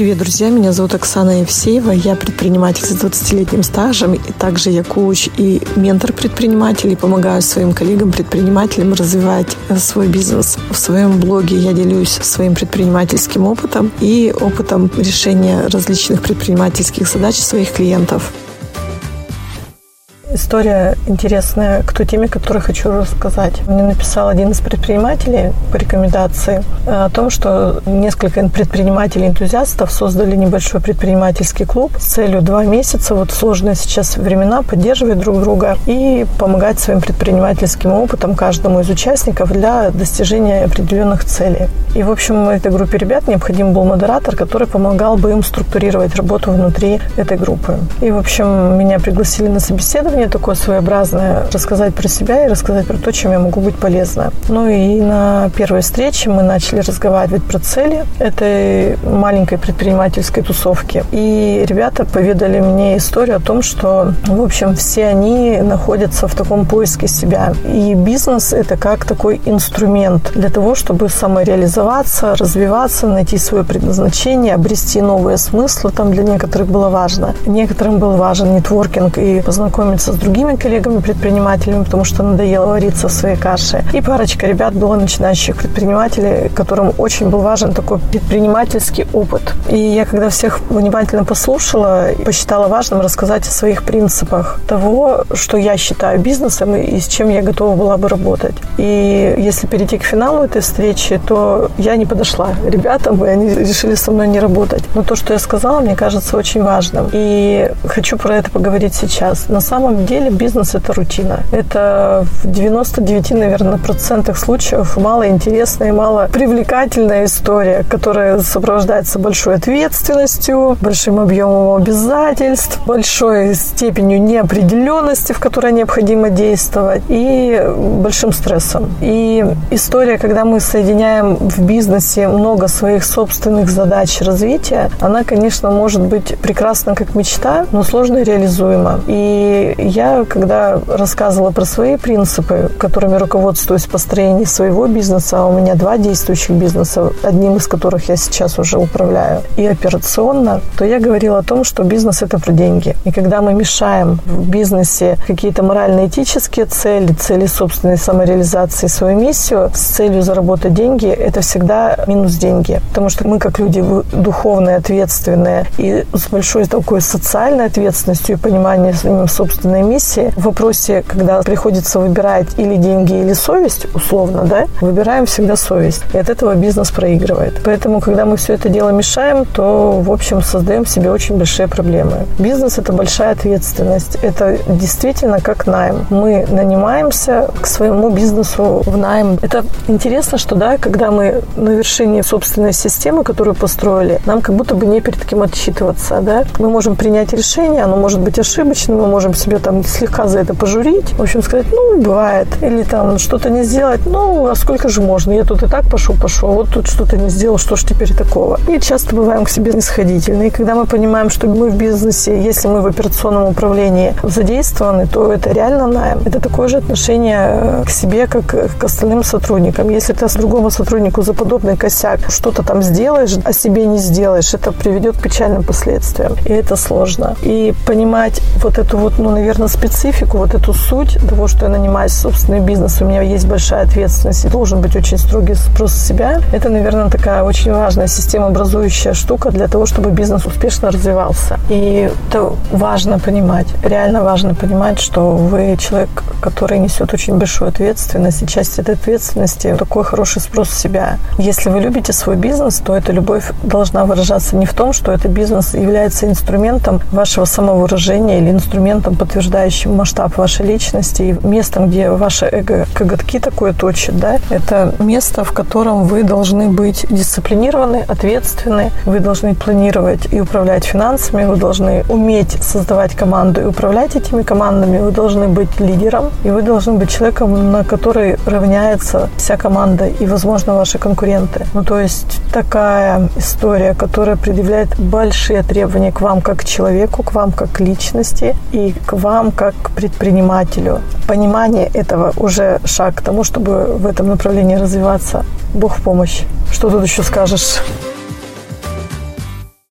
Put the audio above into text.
Привет, друзья! Меня зовут Оксана Евсеева. Я предприниматель с 20-летним стажем. И также я коуч и ментор предпринимателей. Помогаю своим коллегам-предпринимателям развивать свой бизнес. В своем блоге я делюсь своим предпринимательским опытом и опытом решения различных предпринимательских задач своих клиентов. История интересная к той теме, которую хочу рассказать. Мне написал один из предпринимателей по рекомендации э, о том, что несколько предпринимателей-энтузиастов создали небольшой предпринимательский клуб с целью два месяца, вот сложные сейчас времена, поддерживать друг друга и помогать своим предпринимательским опытом каждому из участников для достижения определенных целей. И, в общем, этой группе ребят необходим был модератор, который помогал бы им структурировать работу внутри этой группы. И, в общем, меня пригласили на собеседование мне такое своеобразное рассказать про себя и рассказать про то, чем я могу быть полезна. Ну и на первой встрече мы начали разговаривать про цели этой маленькой предпринимательской тусовки. И ребята поведали мне историю о том, что, в общем, все они находятся в таком поиске себя. И бизнес – это как такой инструмент для того, чтобы самореализоваться, развиваться, найти свое предназначение, обрести новые смыслы. Там для некоторых было важно. Некоторым был важен нетворкинг и познакомиться с другими коллегами-предпринимателями, потому что надоело вариться в своей каше. И парочка ребят было начинающих предпринимателей, которым очень был важен такой предпринимательский опыт. И я, когда всех внимательно послушала, посчитала важным рассказать о своих принципах того, что я считаю бизнесом и с чем я готова была бы работать. И если перейти к финалу этой встречи, то я не подошла ребятам, и они решили со мной не работать. Но то, что я сказала, мне кажется очень важным. И хочу про это поговорить сейчас. На самом деле бизнес – это рутина. Это в 99, наверное, процентах случаев малоинтересная и мало привлекательная история, которая сопровождается большой ответственностью, большим объемом обязательств, большой степенью неопределенности, в которой необходимо действовать, и большим стрессом. И история, когда мы соединяем в бизнесе много своих собственных задач развития, она, конечно, может быть прекрасна как мечта, но сложно реализуема. И я, когда рассказывала про свои принципы, которыми руководствуюсь в построении своего бизнеса, а у меня два действующих бизнеса, одним из которых я сейчас уже управляю, и операционно, то я говорила о том, что бизнес – это про деньги. И когда мы мешаем в бизнесе какие-то морально-этические цели, цели собственной самореализации, свою миссию с целью заработать деньги, это всегда минус деньги. Потому что мы, как люди духовные, ответственные и с большой такой социальной ответственностью и пониманием собственной собственной миссии в вопросе, когда приходится выбирать или деньги, или совесть, условно, да, выбираем всегда совесть. И от этого бизнес проигрывает. Поэтому, когда мы все это дело мешаем, то, в общем, создаем себе очень большие проблемы. Бизнес – это большая ответственность. Это действительно как найм. Мы нанимаемся к своему бизнесу в найм. Это интересно, что, да, когда мы на вершине собственной системы, которую построили, нам как будто бы не перед кем отчитываться, да. Мы можем принять решение, оно может быть ошибочным, мы можем себе там там слегка за это пожурить, в общем, сказать, ну, бывает, или там что-то не сделать, ну, а сколько же можно, я тут и так пошел, пошел, вот тут что-то не сделал, что ж теперь такого. И часто бываем к себе снисходительны. И когда мы понимаем, что мы в бизнесе, если мы в операционном управлении задействованы, то это реально найм. Это такое же отношение э, к себе, как к остальным сотрудникам. Если ты с другому сотруднику за подобный косяк что-то там сделаешь, а себе не сделаешь, это приведет к печальным последствиям. И это сложно. И понимать вот эту вот, ну, наверное, на специфику, вот эту суть того, что я нанимаюсь собственный бизнес, у меня есть большая ответственность и должен быть очень строгий спрос себя, это, наверное, такая очень важная системообразующая штука для того, чтобы бизнес успешно развивался. И это важно понимать, реально важно понимать, что вы человек, который несет очень большую ответственность, и часть этой ответственности такой хороший спрос себя. Если вы любите свой бизнес, то эта любовь должна выражаться не в том, что этот бизнес является инструментом вашего самовыражения или инструментом подтверждения подтверждающим масштаб вашей личности и местом, где ваше эго коготки такое точит, да, это место, в котором вы должны быть дисциплинированы, ответственны, вы должны планировать и управлять финансами, вы должны уметь создавать команду и управлять этими командами, вы должны быть лидером, и вы должны быть человеком, на который равняется вся команда и, возможно, ваши конкуренты. Ну, то есть такая история, которая предъявляет большие требования к вам как к человеку, к вам как к личности и к вам вам как предпринимателю. Понимание этого уже шаг к тому, чтобы в этом направлении развиваться. Бог в помощь. Что тут еще скажешь?